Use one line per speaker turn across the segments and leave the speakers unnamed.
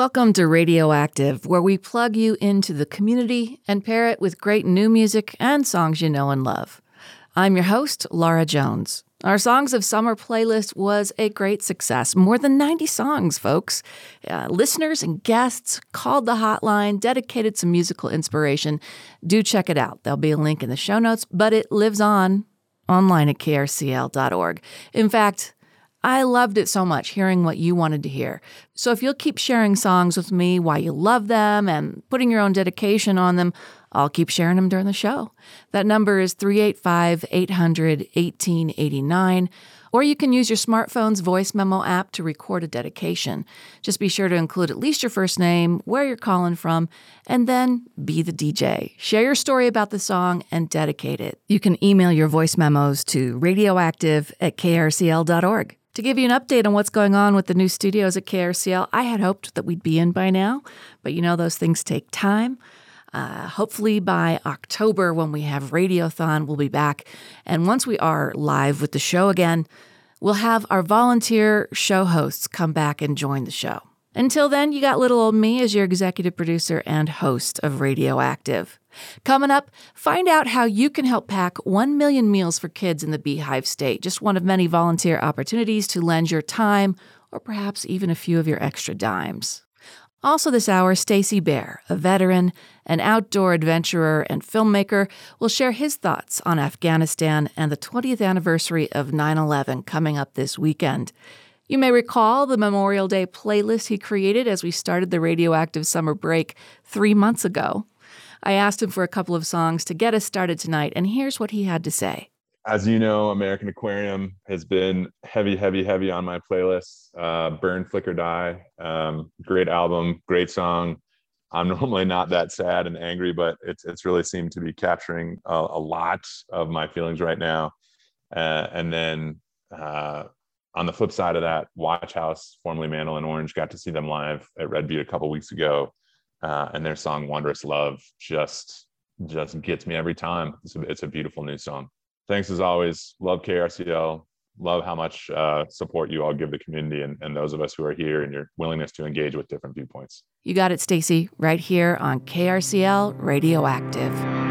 Welcome to Radioactive, where we plug you into the community and pair it with great new music and songs you know and love. I'm your host, Laura Jones. Our Songs of Summer playlist was a great success. More than 90 songs, folks. Uh, listeners and guests called the hotline, dedicated some musical inspiration. Do check it out. There'll be a link in the show notes, but it lives on online at krcl.org. In fact, I loved it so much hearing what you wanted to hear. So if you'll keep sharing songs with me why you love them and putting your own dedication on them, I'll keep sharing them during the show. That number is 385 800 1889. Or you can use your smartphone's voice memo app to record a dedication. Just be sure to include at least your first name, where you're calling from, and then be the DJ. Share your story about the song and dedicate it. You can email your voice memos to radioactive at krcl.org. To give you an update on what's going on with the new studios at KRCL, I had hoped that we'd be in by now, but you know those things take time. Uh, hopefully by October, when we have Radiothon, we'll be back. And once we are live with the show again, we'll have our volunteer show hosts come back and join the show. Until then, you got little old me as your executive producer and host of Radioactive. Coming up, find out how you can help pack 1 million meals for kids in the Beehive State, just one of many volunteer opportunities to lend your time or perhaps even a few of your extra dimes. Also, this hour, Stacy Bare, a veteran, an outdoor adventurer, and filmmaker, will share his thoughts on Afghanistan and the 20th anniversary of 9 11 coming up this weekend. You may recall the Memorial Day playlist he created as we started the radioactive summer break three months ago. I asked him for a couple of songs to get us started tonight, and here's what he had to say.
As you know, American Aquarium has been heavy, heavy, heavy on my playlist. Uh, Burn, Flicker, Die. Um, great album, great song. I'm normally not that sad and angry, but it's it's really seemed to be capturing a, a lot of my feelings right now. Uh, and then uh, on the flip side of that, Watchhouse, formerly and Orange, got to see them live at Red Butte a couple weeks ago, uh, and their song "Wondrous Love" just just gets me every time. It's a, it's a beautiful new song. Thanks as always. Love KRCL. Love how much uh, support you all give the community and, and those of us who are here, and your willingness to engage with different viewpoints.
You got it, Stacy. Right here on KRCL Radioactive.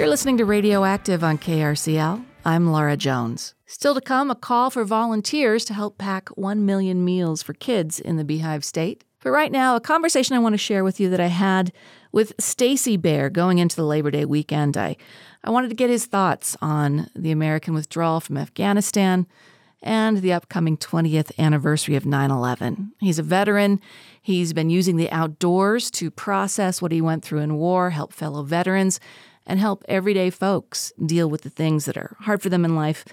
You're listening to Radioactive on KRCL. I'm Laura Jones. Still to come, a call for volunteers to help pack 1 million meals for kids in the Beehive State. But right now, a conversation I want to share with you that I had with Stacy Bare going into the Labor Day weekend. I, I wanted to get his thoughts on the American withdrawal from Afghanistan and the upcoming 20th anniversary of 9 11. He's a veteran. He's been using the outdoors to process what he went through in war, help fellow veterans, and help everyday folks deal with the things that are hard for them in life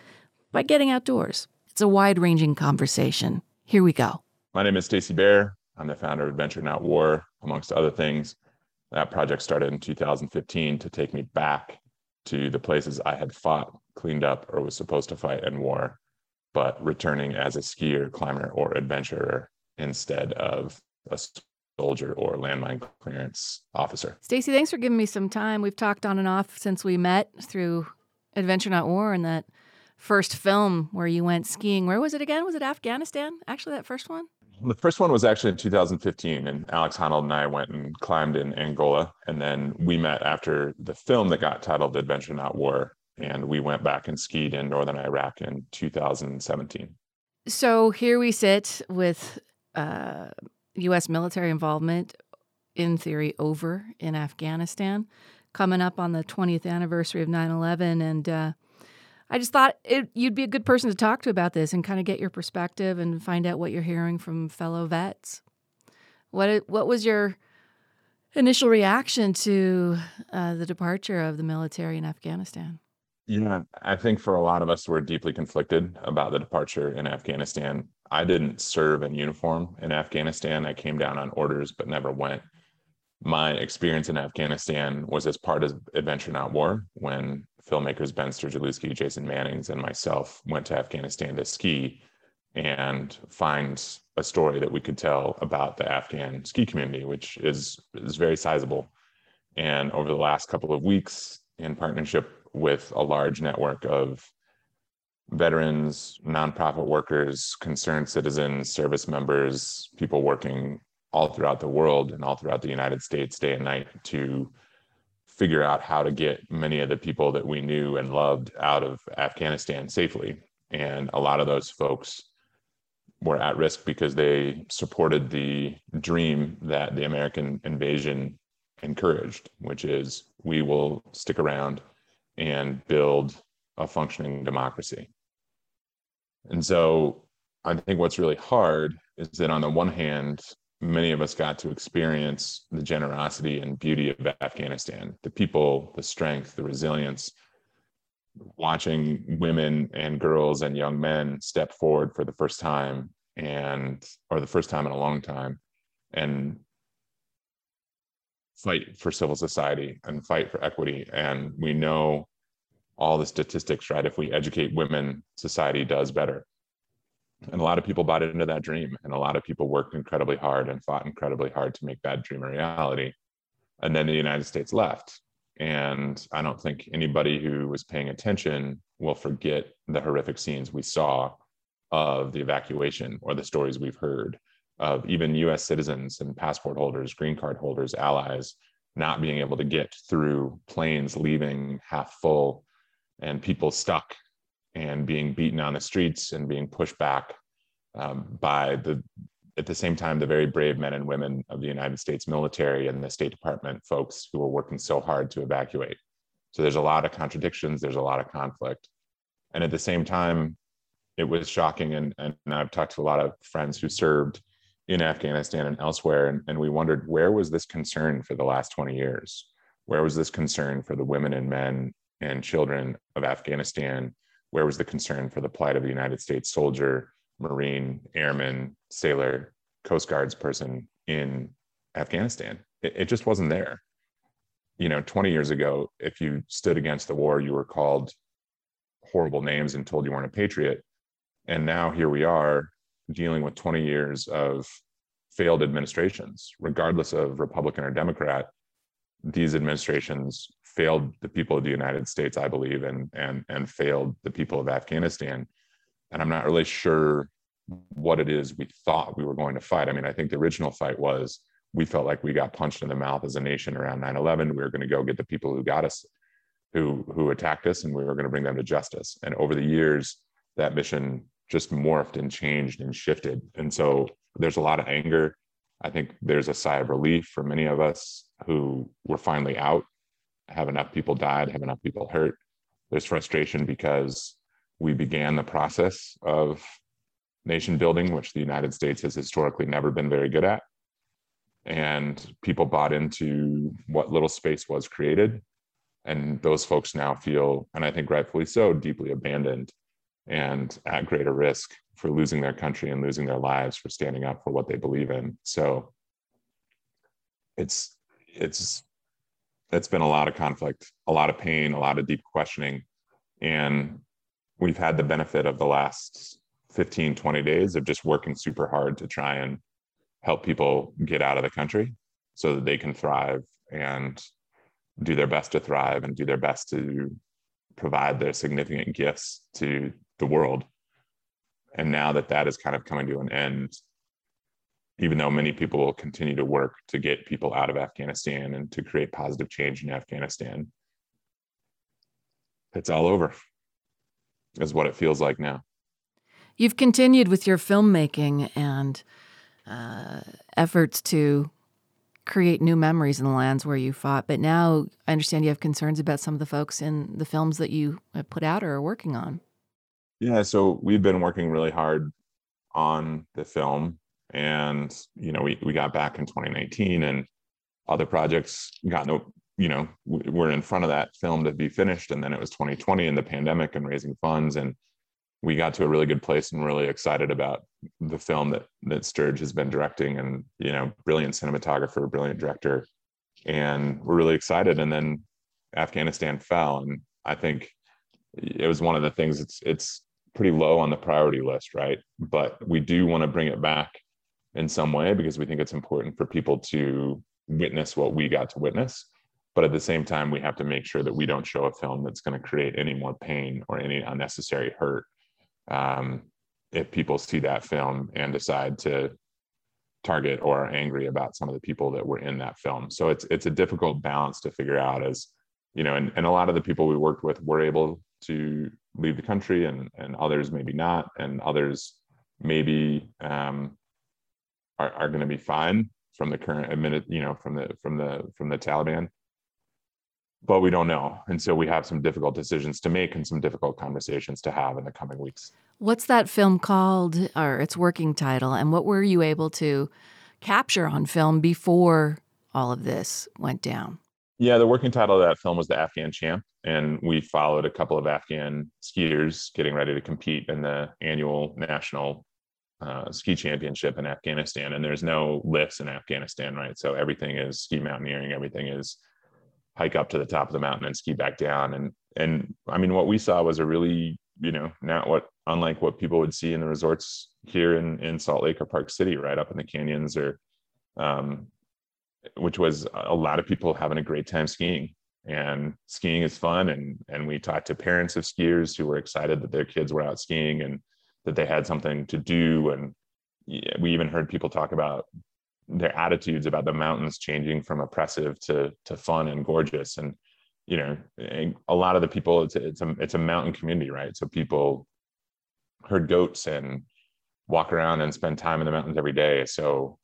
by getting outdoors. It's a wide ranging conversation. Here we go.
My name is Stacy Bare. I'm the founder of Adventure Not War, amongst other things. That project started in 2015 to take me back to the places I had fought, cleaned up, or was supposed to fight in war, but returning as a skier, climber, or adventurer instead of a soldier or landmine clearance officer.
Stacy, thanks for giving me some time. We've talked on and off since we met through Adventure Not War and that first film where you went skiing. Where was it again? Was it Afghanistan? Actually, that first one?
The first one was actually in 2015, and Alex Honnold and I went and climbed in Angola. And then we met after the film that got titled Adventure Not War. And we went back and skied in northern Iraq in 2017.
So here we sit with uh, U.S. military involvement, in theory, over in Afghanistan, coming up on the 20th anniversary of 9 11. And uh, I just thought it, you'd be a good person to talk to about this and kind of get your perspective and find out what you're hearing from fellow vets. What, what was your initial reaction to uh, the departure of the military in Afghanistan?
Yeah, I think for a lot of us, we're deeply conflicted about the departure in Afghanistan. I didn't serve in uniform in Afghanistan. I came down on orders, but never went. My experience in Afghanistan was as part of Adventure Not War when filmmakers Ben Sturgulewski, Jason Mannings, and myself went to Afghanistan to ski and find a story that we could tell about the Afghan ski community, which is, is very sizable. And over the last couple of weeks, in partnership with a large network of veterans, nonprofit workers, concerned citizens, service members, people working all throughout the world and all throughout the United States day and night to figure out how to get many of the people that we knew and loved out of Afghanistan safely. And a lot of those folks were at risk because they supported the dream that the American invasion encouraged, which is we will stick around and build a functioning democracy. And so I think what's really hard is that on the one hand, many of us got to experience the generosity and beauty of Afghanistan, the people, the strength, the resilience, watching women and girls and young men step forward for the first time and or the first time in a long time and fight for civil society and fight for equity. And we know all the statistics right? If we educate women society does better. And a lot of people bought into that dream and a lot of people worked incredibly hard and fought incredibly hard to make that dream a reality. And then the united states left. And i don't think anybody who was paying attention will forget the horrific scenes we saw of the evacuation or the stories we've heard of even us citizens and passport holders green card holders allies not being able to get through planes leaving half full and people stuck and being beaten on the streets and being pushed back um, by the at the same time the very brave men and women of the united states military and the state department folks who were working so hard to evacuate. So there's a lot of contradictions there's a lot of conflict. And at the same time it was shocking and, and i've talked to a lot of friends who served in afghanistan and elsewhere and, and we wondered where was this concern for the last 20 years? Where was this concern for the women and men and children of afghanistan where was the concern for the plight of the United States soldier, Marine, airman, sailor, Coast Guards person in Afghanistan? It, it just wasn't there. You know, 20 years ago, if you stood against the war, you were called horrible names and told you weren't a patriot. And now here we are dealing with 20 years of failed administrations, regardless of Republican or Democrat. These administrations failed the people of the United States, I believe, and and and failed the people of Afghanistan. And I'm not really sure what it is we thought we were going to fight. I mean, I think the original fight was we felt like we got punched in the mouth as a nation around 9/11. We were going to go get the people who got us, who who attacked us, and we were going to bring them to justice. And over the years, that mission just morphed and changed and shifted. And so there's a lot of anger. I think there's a sigh of relief for many of us who were finally out have enough people died, have enough people hurt. There's frustration because we began the process of nation building, which the United States has historically never been very good at. And people bought into what little space was created. And those folks now feel, and I think rightfully so, deeply abandoned and at greater risk for losing their country and losing their lives for standing up for what they believe in. So it's it's it's been a lot of conflict, a lot of pain, a lot of deep questioning. And we've had the benefit of the last 15, 20 days of just working super hard to try and help people get out of the country so that they can thrive and do their best to thrive and do their best to provide their significant gifts to the world. And now that that is kind of coming to an end, even though many people will continue to work to get people out of Afghanistan and to create positive change in Afghanistan, it's all over, is what it feels like now.
You've continued with your filmmaking and uh, efforts to create new memories in the lands where you fought, but now I understand you have concerns about some of the folks in the films that you have put out or are working on.
Yeah, so we've been working really hard on the film and you know we, we got back in 2019 and other projects got no you know we're in front of that film to be finished. And then it was 2020 and the pandemic and raising funds. And we got to a really good place and really excited about the film that that Sturge has been directing and you know brilliant cinematographer brilliant director. And we're really excited. And then Afghanistan fell. And I think it was one of the things it's it's pretty low on the priority list right? But we do want to bring it back in some way because we think it's important for people to witness what we got to witness. But at the same time, we have to make sure that we don't show a film that's going to create any more pain or any unnecessary hurt um, if people see that film and decide to target or are angry about some of the people that were in that film. So it's it's a difficult balance to figure out as you know, and, and a lot of the people we worked with were able to leave the country and and others maybe not, and others maybe um, are, are going to be fine from the current minute, you know, from the from the from the Taliban. But we don't know. And so we have some difficult decisions to make and some difficult conversations to have in the coming weeks.
What's that film called or its working title? And what were you able to capture on film before all of this went down?
Yeah, the working title of that film was The Afghan Champ. And we followed a couple of Afghan skiers getting ready to compete in the annual national uh, ski championship in Afghanistan, and there's no lifts in Afghanistan, right? So everything is ski mountaineering, everything is hike up to the top of the mountain and ski back down. And and I mean, what we saw was a really, you know, not what unlike what people would see in the resorts here in in Salt Lake or Park City, right up in the canyons, or um, which was a lot of people having a great time skiing. And skiing is fun, and and we talked to parents of skiers who were excited that their kids were out skiing and that they had something to do. And we even heard people talk about their attitudes about the mountains changing from oppressive to to fun and gorgeous. And you know a lot of the people it's it's a it's a mountain community right? So people herd goats and walk around and spend time in the mountains every day. So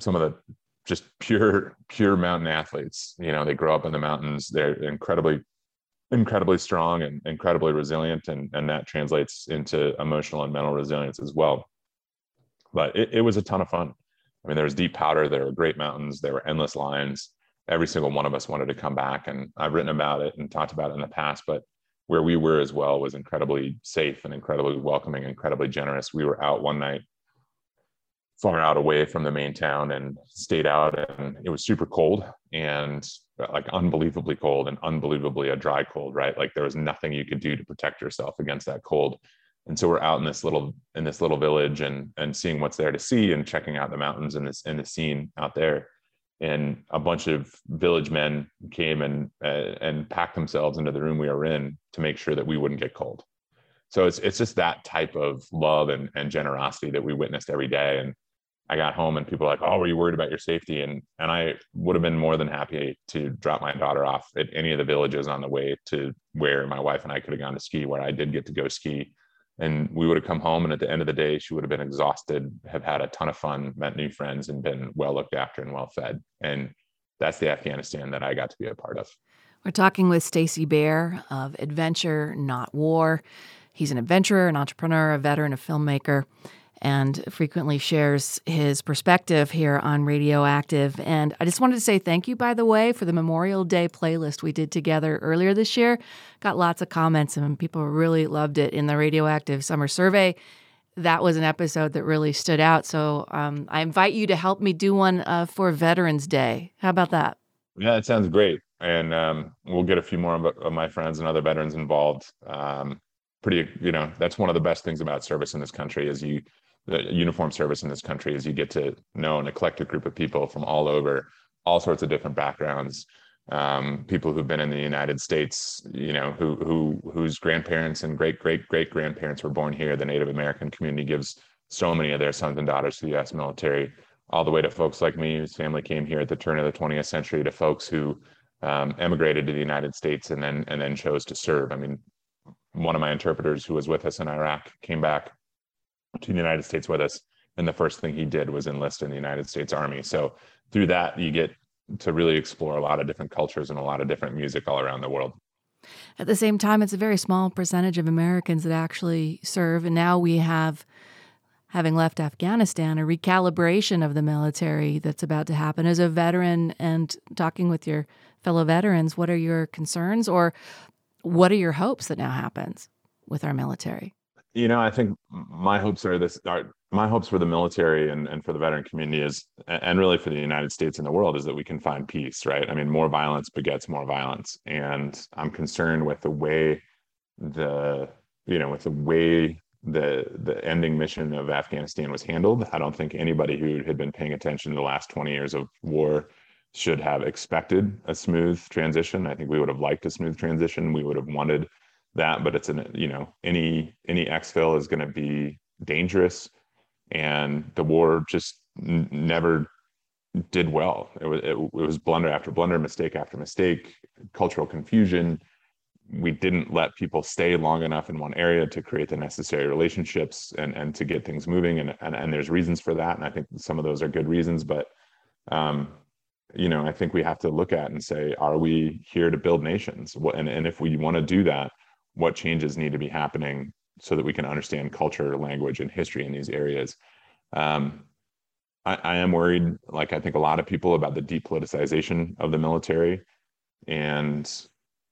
some of the just pure pure mountain athletes you know they grow up in the mountains. They're incredibly incredibly strong and incredibly resilient and, and that translates into emotional and mental resilience as well. But it, it was a ton of fun. I mean there was deep powder there were great mountains there were endless lines. Every single one of us wanted to come back and i've written about it and talked about it in the past but where we were as well was incredibly safe and incredibly welcoming incredibly generous. We were out one night far out away from the main town and stayed out and it was super cold and like unbelievably cold and unbelievably a dry cold right? Like there was nothing you could do to protect yourself against that cold. And so we're out in this little in this little village and and seeing what's there to see and checking out the mountains and this and the scene out there. And a bunch of village men came and uh, and packed themselves into the room we were in to make sure that we wouldn't get cold. So it's it's just that type of love and, and generosity that we witnessed every day. And I got home and people were like, "Oh, were you worried about your safety?" And and I would have been more than happy to drop my daughter off at any of the villages on the way to where my wife and I could have gone to ski, where I did get to go ski. And we would have come home, and at the end of the day, she would have been exhausted, have had a ton of fun, met new friends, and been well looked after and well fed. And that's the Afghanistan that I got to be a part of.
We're talking with Stacy Bare of Adventure Not War. He's an adventurer, an entrepreneur, a veteran, a filmmaker and frequently shares his perspective here on Radioactive. And I just wanted to say thank you, by the way, for the Memorial Day playlist we did together earlier this year. Got lots of comments, and people really loved it in the Radioactive Summer Survey. That was an episode that really stood out. So um, I invite you to help me do one uh, for Veterans Day. How about that?
Yeah, it sounds great. And um, we'll get a few more of my friends and other veterans involved. Um, pretty, you know, that's one of the best things about service in this country is you the uniform service in this country is you get to know an eclectic group of people from all over, all sorts of different backgrounds. Um, people who've been in the United States, you know, who who whose grandparents and great great great grandparents were born here. The Native American community gives so many of their sons and daughters to the U.S. military, all the way to folks like me whose family came here at the turn of the 20th century, to folks who um, emigrated to the United States and then and then chose to serve. I mean, one of my interpreters who was with us in Iraq came back to the United States with us. And the first thing he did was enlist in the United States Army. So through that, you get to really explore a lot of different cultures and a lot of different music all around the world.
At the same time, it's a very small percentage of Americans that actually serve. And now we have, having left Afghanistan, a recalibration of the military that's about to happen. As a veteran and talking with your fellow veterans, what are your concerns or what are your hopes that now happens with our military?
You know, I think my hopes are this are my hopes for the military and, and for the veteran community is and really for the United States and the world is that we can find peace, right? I mean, more violence begets more violence. And I'm concerned with the way the you know, with the way the the ending mission of Afghanistan was handled. I don't think anybody who had been paying attention to the last 20 years of war should have expected a smooth transition. I think we would have liked a smooth transition. We would have wanted that, but it's an you know any any exfil is going to be dangerous, and the war just n- never did well. It was it, it was blunder after blunder, mistake after mistake, cultural confusion. We didn't let people stay long enough in one area to create the necessary relationships and and to get things moving. And and, and there's reasons for that, and I think some of those are good reasons, but um, you know, I think we have to look at and say, are we here to build nations? And, and if we want to do that, what changes need to be happening so that we can understand culture, language, and history in these areas? Um, I, I am worried, like I think a lot of people, about the depoliticization of the military. And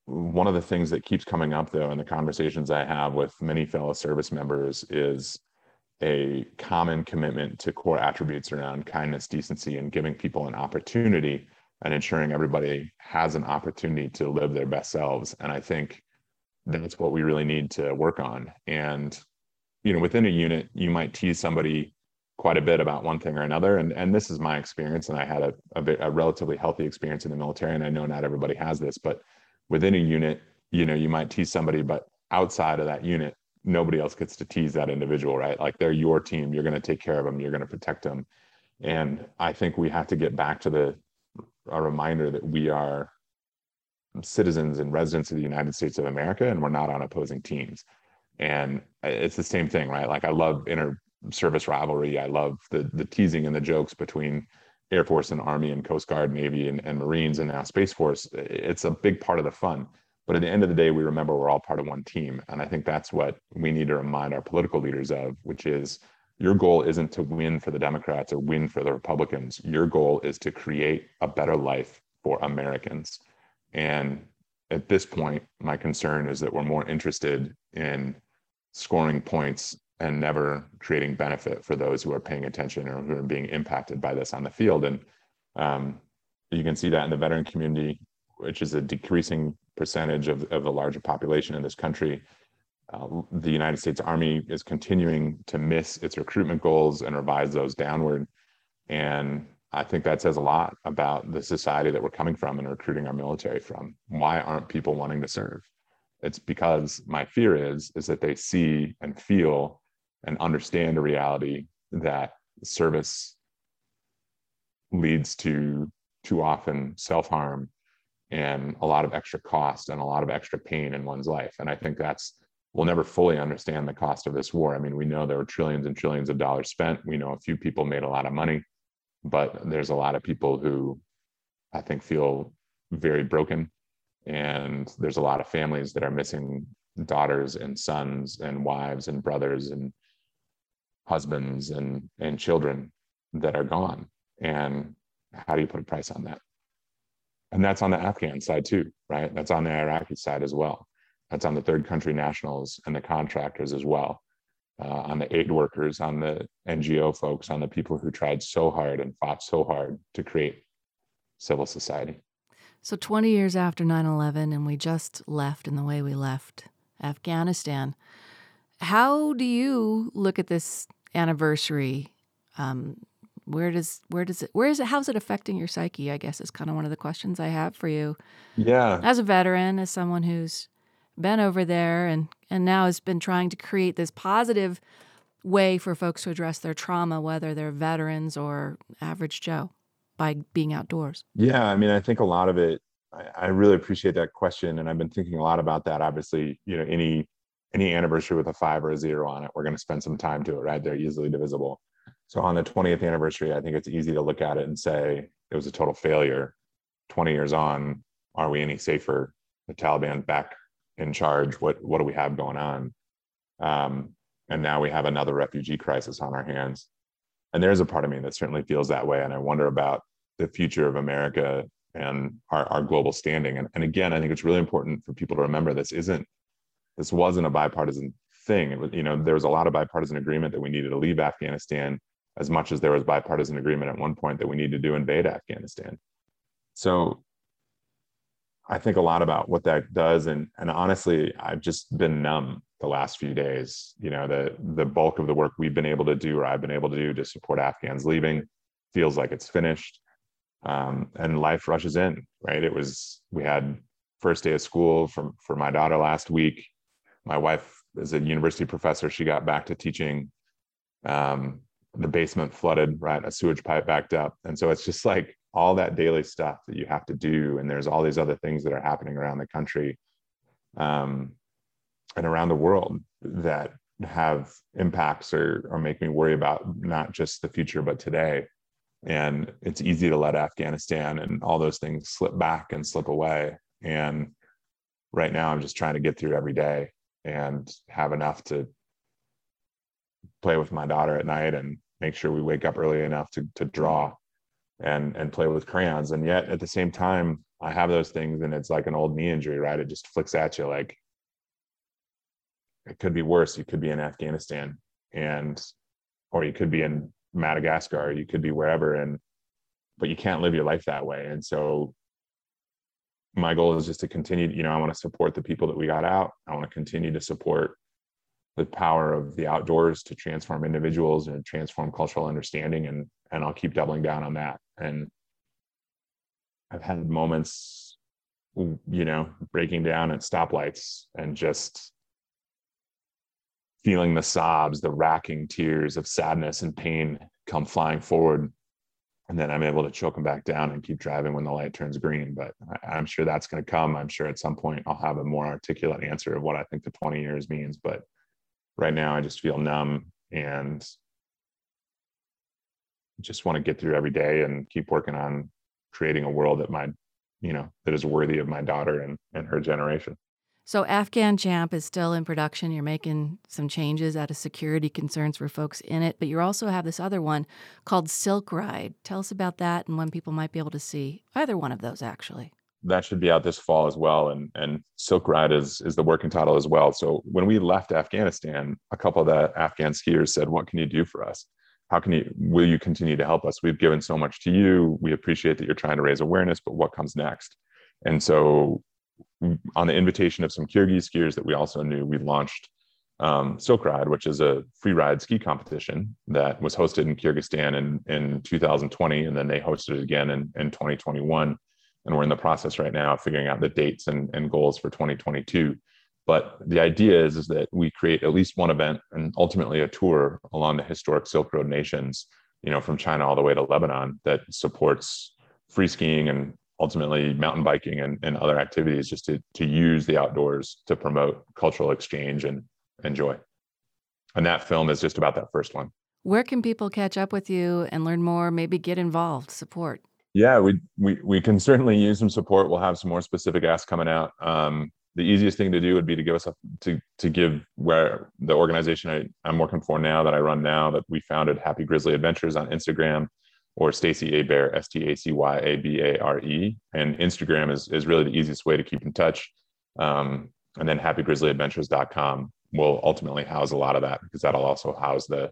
one of the things that keeps coming up, though, in the conversations I have with many fellow service members is a common commitment to core attributes around kindness, decency, and giving people an opportunity and ensuring everybody has an opportunity to live their best selves. And I think that's what we really need to work on. And, you know, within a unit, you might tease somebody quite a bit about one thing or another. And, and this is my experience. And I had a, a, a relatively healthy experience in the military. And I know not everybody has this, but within a unit, you know, you might tease somebody, but outside of that unit, nobody else gets to tease that individual, right? Like they're your team. You're going to take care of them. You're going to protect them. And I think we have to get back to the a reminder that we are citizens and residents of the United States of America, and we're not on opposing teams. And it's the same thing, right? Like I love inter service rivalry. I love the the teasing and the jokes between Air Force and Army and Coast Guard, Navy and, and Marines and now Space Force. It's a big part of the fun. But at the end of the day, we remember we're all part of one team. And I think that's what we need to remind our political leaders of, which is your goal isn't to win for the Democrats or win for the Republicans. Your goal is to create a better life for Americans. And at this point, my concern is that we're more interested in scoring points and never creating benefit for those who are paying attention or who are being impacted by this on the field. And um, you can see that in the veteran community, which is a decreasing percentage of, of the larger population in this country. Uh, the United States Army is continuing to miss its recruitment goals and revise those downward. And I think that says a lot about the society that we're coming from and recruiting our military from. Why aren't people wanting to serve? It's because my fear is is that they see and feel and understand a reality that service leads to too often self-harm and a lot of extra cost and a lot of extra pain in one's life. And I think that's, we'll never fully understand the cost of this war. I mean, we know there were trillions and trillions of dollars spent. We know a few people made a lot of money, but there's a lot of people who I think feel very broken. And there's a lot of families that are missing daughters and sons and wives and brothers and husbands and, and children that are gone. And how do you put a price on that? And that's on the Afghan side too, right? That's on the Iraqi side as well. That's on the third country nationals and the contractors as well. Uh, on the aid workers, on the NGO folks, on the people who tried so hard and fought so hard to create civil society.
So, 20 years after 9 11, and we just left in the way we left Afghanistan, how do you look at this anniversary? Um, where does where does it where is it how's it affecting your psyche i guess is kind of one of the questions i have for you.
Yeah.
As a veteran as someone who's been over there and and now has been trying to create this positive way for folks to address their trauma whether they're veterans or average joe by being outdoors
yeah i mean i think a lot of it I, I really appreciate that question and i've been thinking a lot about that obviously you know any any anniversary with a five or a zero on it we're going to spend some time to it right they're easily divisible so on the 20th anniversary, I think it's easy to look at it and say it was a total failure. 20 years on, are we any safer? The Taliban back in charge. What what do we have going on? Um, and now we have another refugee crisis on our hands. And there's a part of me that certainly feels that way. And I wonder about the future of America and our, our global standing. And, and again, I think it's really important for people to remember this isn't this wasn't a bipartisan thing. It was, you know, there was a lot of bipartisan agreement that we needed to leave Afghanistan as much as there was bipartisan agreement at one point that we need to invade Afghanistan. So I think a lot about what that does. And, and honestly, I've just been numb the last few days. You know, the, the bulk of the work we've been able to do or I've been able to do to support Afghans leaving feels like it's finished. Um, and life rushes in, right? It was, we had first day of school for, for my daughter last week. my wife is a university professor. She got back to teaching. Um, the basement flooded, right? A sewage pipe backed up. And so it's just like all that daily stuff that you have to do. And there's all these other things that are happening around the country um, and around the world that have impacts or, or make me worry about not just the future, but today. And it's easy to let Afghanistan and all those things slip back and slip away. And right now, I'm just trying to get through every day and have enough to play with my daughter at night and make sure we wake up early enough to, to draw and and play with crayons. And yet at the same time i have those things and it's like an old knee injury right? It just flicks at you like it could be worse. You could be in afghanistan and or you could be in madagascar you could be wherever and but you can't live your life that way. And so my goal is just to continue you know i want to support the people that we got out. I want to continue to support the power of the outdoors to transform individuals and transform cultural understanding and and I'll keep doubling down on that and I've had moments you know breaking down at stoplights and just feeling the sobs the racking tears of sadness and pain come flying forward and then I'm able to choke them back down and keep driving when the light turns green. But I'm sure that's going to come. I'm sure at some point I'll have a more articulate answer of what I think the 20 years means. But right now I just feel numb and just want to get through every day and keep working on creating a world that my you know that is worthy of my daughter and and her generation.
So afghan champ is still in production. You're making some changes out of security concerns for folks in it but you also have this other one called silk ride. Tell us about that and when people might be able to see either one of those actually
that should be out this fall as well. And and Silk Ride is is the working title as well. So when we left Afghanistan, a couple of the Afghan skiers said, "What can you do for us? How can you will you continue to help us? We've given so much to you. We appreciate that you're trying to raise awareness, but what comes next?" And so, on the invitation of some Kyrgyz skiers that we also knew, we launched um, Silk Ride, which is a free ride ski competition that was hosted in Kyrgyzstan in, in 2020, and then they hosted it again in, in 2021 and we're in the process right now of figuring out the dates and, and goals for 2022 but the idea is, is that we create at least one event and ultimately a tour along the historic silk road nations you know from china all the way to lebanon that supports free skiing and ultimately mountain biking and, and other activities just to, to use the outdoors to promote cultural exchange and enjoy and that film is just about that first one.
Where can people catch up with you and learn more maybe get involved support
yeah, we we we can certainly use some support. We'll have some more specific asks coming out. Um, the easiest thing to do would be to give us a, to to give where the organization I, I'm working for now that I run now that we founded Happy Grizzly Adventures on Instagram or Stacy A Bare S T A C Y A B A R E and Instagram is is really the easiest way to keep in touch. Um, and then happygrizzlyadventures.com will ultimately house a lot of that because that'll also house the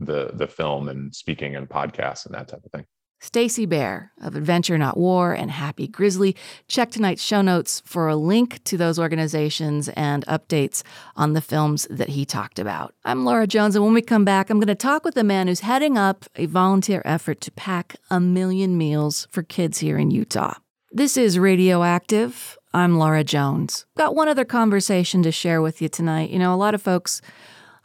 the the film and speaking and podcasts and that type of thing.
Stacy Bare of Adventure Not War and Happy Grizzly. Check tonight's show notes for a link to those organizations and updates on the films that he talked about. I'm Laura Jones, and when we come back, I'm going to talk with a man who's heading up a volunteer effort to pack a million meals for kids here in Utah. This is Radioactive. I'm Laura Jones. Got one other conversation to share with you tonight. You know, a lot of folks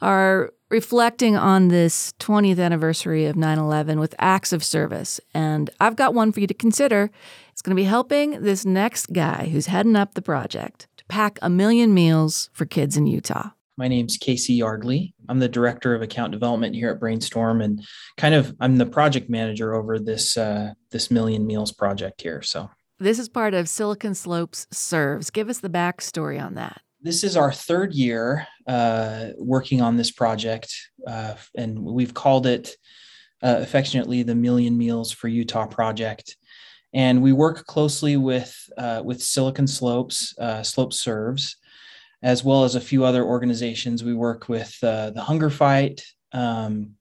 are reflecting on this 20th anniversary of 9 11 with acts of service. And I've got one for you to consider. It's going to be helping this next guy who's heading up the project to pack a million meals for kids in Utah.
My name's Casey Yardley. I'm the director of account development here at Brainstorm, and kind of I'm the project manager over this uh, this Million Meals project here. So
this is part of Silicon Slopes Serves. Give us the backstory on that
this is our third year uh, working on this project, uh, and we've called it uh, affectionately the Million Meals for Utah project. And we work closely with uh, with Silicon Slopes, uh, Slope Serves, as well as a few other organizations. We work with uh, the Hunger Fight, um,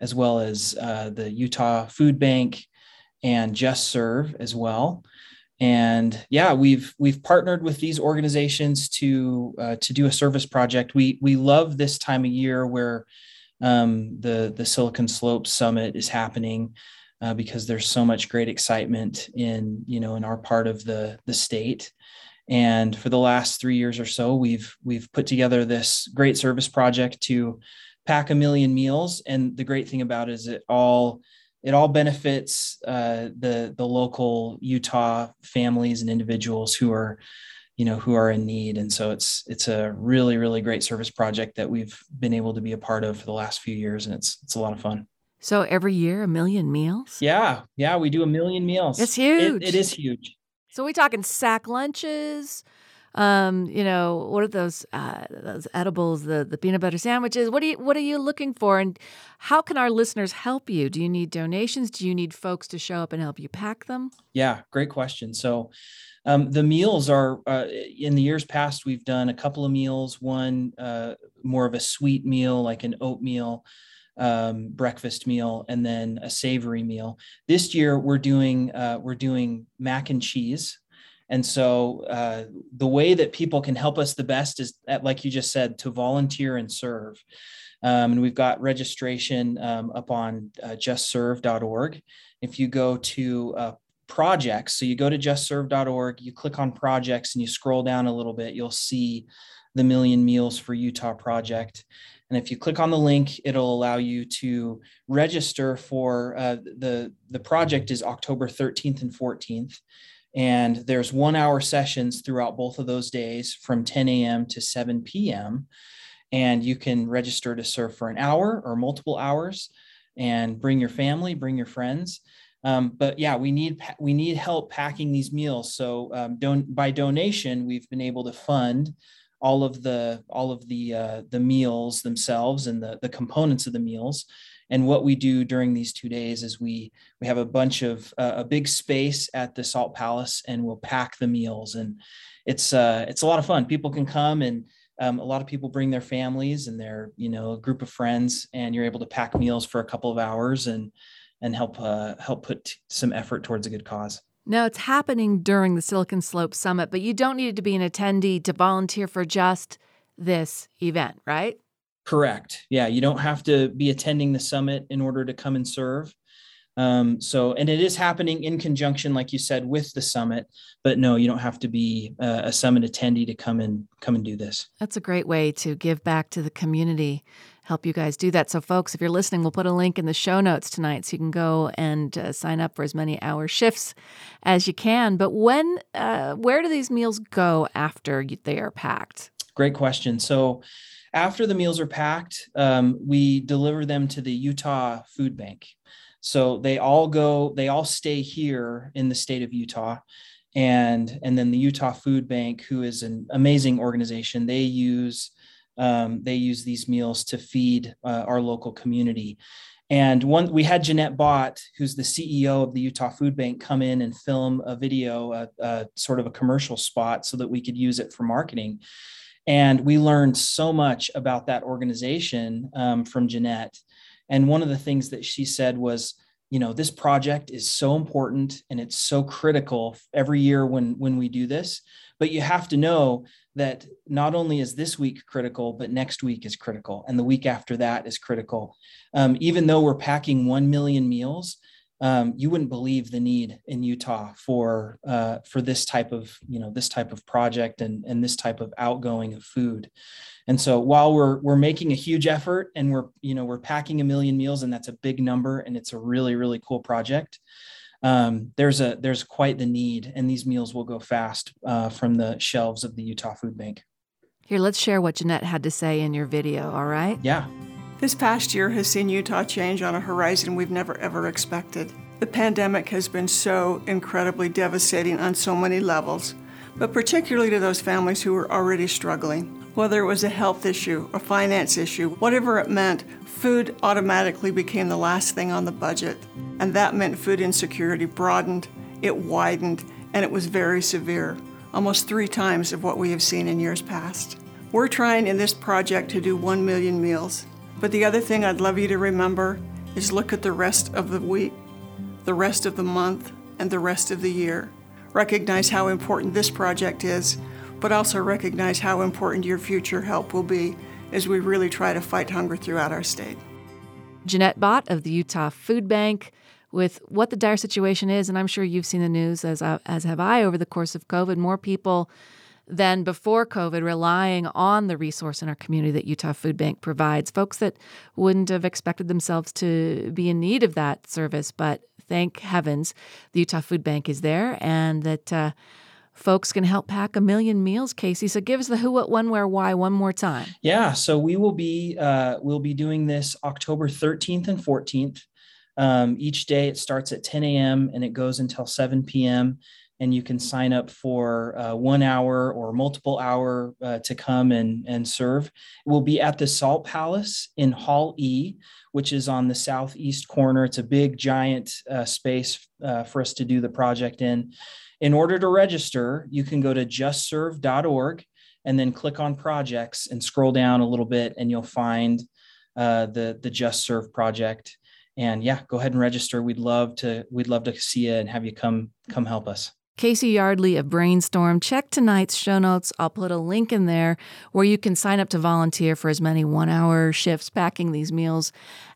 as well as the Utah Food Bank, and Just Serve as well and yeah we've we've partnered with these organizations to uh, to do a service project we we love this time of year where um, the the silicon slopes summit is happening uh, because there's so much great excitement in you know in our part of the the state And for the last three years or so, we've we've put together this great service project to pack a million meals. And the great thing about it is it all it all benefits uh, the the local Utah families and individuals who are you know who are in need. And so it's it's a really really great service project that we've been able to be a part of for the last few years and it's it's a lot of fun.
So every year a million meals?
Yeah yeah we do a million meals.
It's huge
it, it is huge.
So we talking sack lunches um, you know, what are those uh, those edibles, the the peanut butter sandwiches? What are you what are you looking for, and how can our listeners help you? Do you need donations? Do you need folks to show up and help you pack them?
Yeah, great question. So. Um, the meals are uh, in the years past. We've done a couple of meals. One uh, more of a sweet meal, like an oatmeal um, breakfast meal, and then a savory meal. This year we're doing uh, we're doing mac and cheese. And so uh, the way that people can help us the best is, at, like you just said, to volunteer and serve. Um, and we've got registration um, up on uh, justserve.org. If you go to uh, projects, so you go to justserve.org, you click on projects, and you scroll down a little bit, you'll see the Million Meals for Utah project. And if you click on the link, it'll allow you to register for uh, the the project is October 13th and 14th. And there's one hour sessions throughout both of those days from 10 a.m. to 7 p.m. And you can register to serve for an hour or multiple hours and bring your family, bring your friends. Um, but yeah, we need we need help packing these meals. So um, by donation, we've been able to fund all of the all of the uh, the meals themselves and the the components of the meals and what we do during these two days is we we have a bunch of uh, a big space at the Salt Palace, and we'll pack the meals, and it's uh, it's a lot of fun. People can come and um, a lot of people bring their families and their you know a group of friends, and you're able to pack meals for a couple of hours and and help uh, help put some effort towards a good cause.
Now it's happening during the Silicon Slope Summit, but you don't need to be an attendee to volunteer for just this event, right?
Correct. Yeah, you don't have to be attending the summit in order to come and serve. Um, so, and it is happening in conjunction, like you said, with the summit. But no, you don't have to be uh, a summit attendee to come and come and do this.
That's a great way to give back to the community. Help you guys do that. So, folks, if you're listening, we'll put a link in the show notes tonight, so you can go and uh, sign up for as many hour shifts as you can. But when, uh, where do these meals go after they are packed?
Great question. So after the meals are packed, um, we deliver them to the Utah Food Bank. So they all go, they all stay here in the state of Utah. And, and then the Utah Food Bank, who is an amazing organization, they use um, they use these meals to feed uh, our local community. And one, we had Ginette Bott, who's the CEO of the Utah Food Bank, come in and film a video, a, a sort of a commercial spot, so that we could use it for marketing. And we learned so much about that organization um, from Ginette. And one of the things that she said was, you know, this project is so important and it's so critical every year when when we do this. But you have to know that not only is this week critical, but next week is critical, and the week after that is critical. Um, even though we're packing one million meals, um, you wouldn't believe the need in Utah for uh, for this type of you know this type of project and and this type of outgoing of food. And so while we're we're making a huge effort and we're you know we're packing a million meals and that's a big number and it's a really really cool project. Um, there's a there's quite the need and these meals will go fast uh, from the shelves of the Utah Food Bank.
Here, let's share what Ginette had to say in your video. All right?
Yeah.
This past year has seen Utah change on a horizon we've never ever expected. The pandemic has been so incredibly devastating on so many levels, but particularly to those families who were already struggling. Whether it was a health issue, a finance issue, whatever it meant, food automatically became the last thing on the budget. And that meant food insecurity broadened, it widened, and it was very severe, almost three times of what we have seen in years past. We're trying in this project to do 1 million meals. But the other thing I'd love you to remember is look at the rest of the week, the rest of the month, and the rest of the year. Recognize how important this project is, but also recognize how important your future help will be as we really try to fight hunger throughout our state.
Ginette Bott of the Utah Food Bank with what the dire situation is. And I'm sure you've seen the news, as, I, as have I, over the course of COVID. More people than before COVID relying on the resource in our community that Utah Food Bank provides. Folks that wouldn't have expected themselves to be in need of that service, but thank heavens the Utah Food Bank is there and that. Uh, folks can help pack a million meals casey so give us the who what when where why one more time
yeah so we will be uh, we'll be doing this october 13th and 14th um, each day it starts at 10 a.m and it goes until 7 p.m and you can sign up for uh, one hour or multiple hour uh, to come and, and serve. It will be at the Salt Palace in Hall E, which is on the southeast corner. It's a big, giant uh, space uh, for us to do the project in. In order to register, you can go to justserve.org and then click on projects and scroll down a little bit, and you'll find uh, the the Just Serve project. And yeah, go ahead and register. We'd love to we'd love to see you and have you come come help us.
Casey Yardley of Brainstorm. Check tonight's show notes. I'll put a link in there where you can sign up to volunteer for as many one hour shifts packing these meals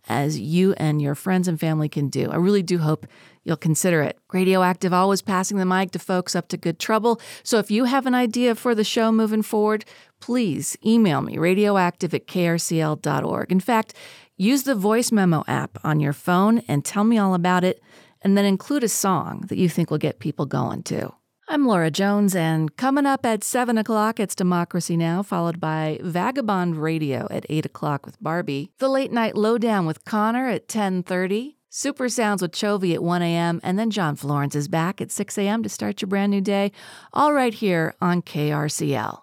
as you and your friends and family can do. I really do hope you'll consider it. Radioactive always passing the mic to folks up to good trouble. So if you have an idea for the show moving forward, please email me radioactive at krcl.org. In fact, use the voice memo app on your phone and tell me all about it and then include a song that you think will get people going too. I'm Laura Jones, and coming up at 7 o'clock, it's Democracy Now!, followed by Vagabond Radio at 8 o'clock with Barbie, The Late Night Lowdown with Connor at 10.30, Super Sounds with Chovy at 1 a.m., and then John Florence is back at 6 a.m. to start your brand new day, all right here on KRCL.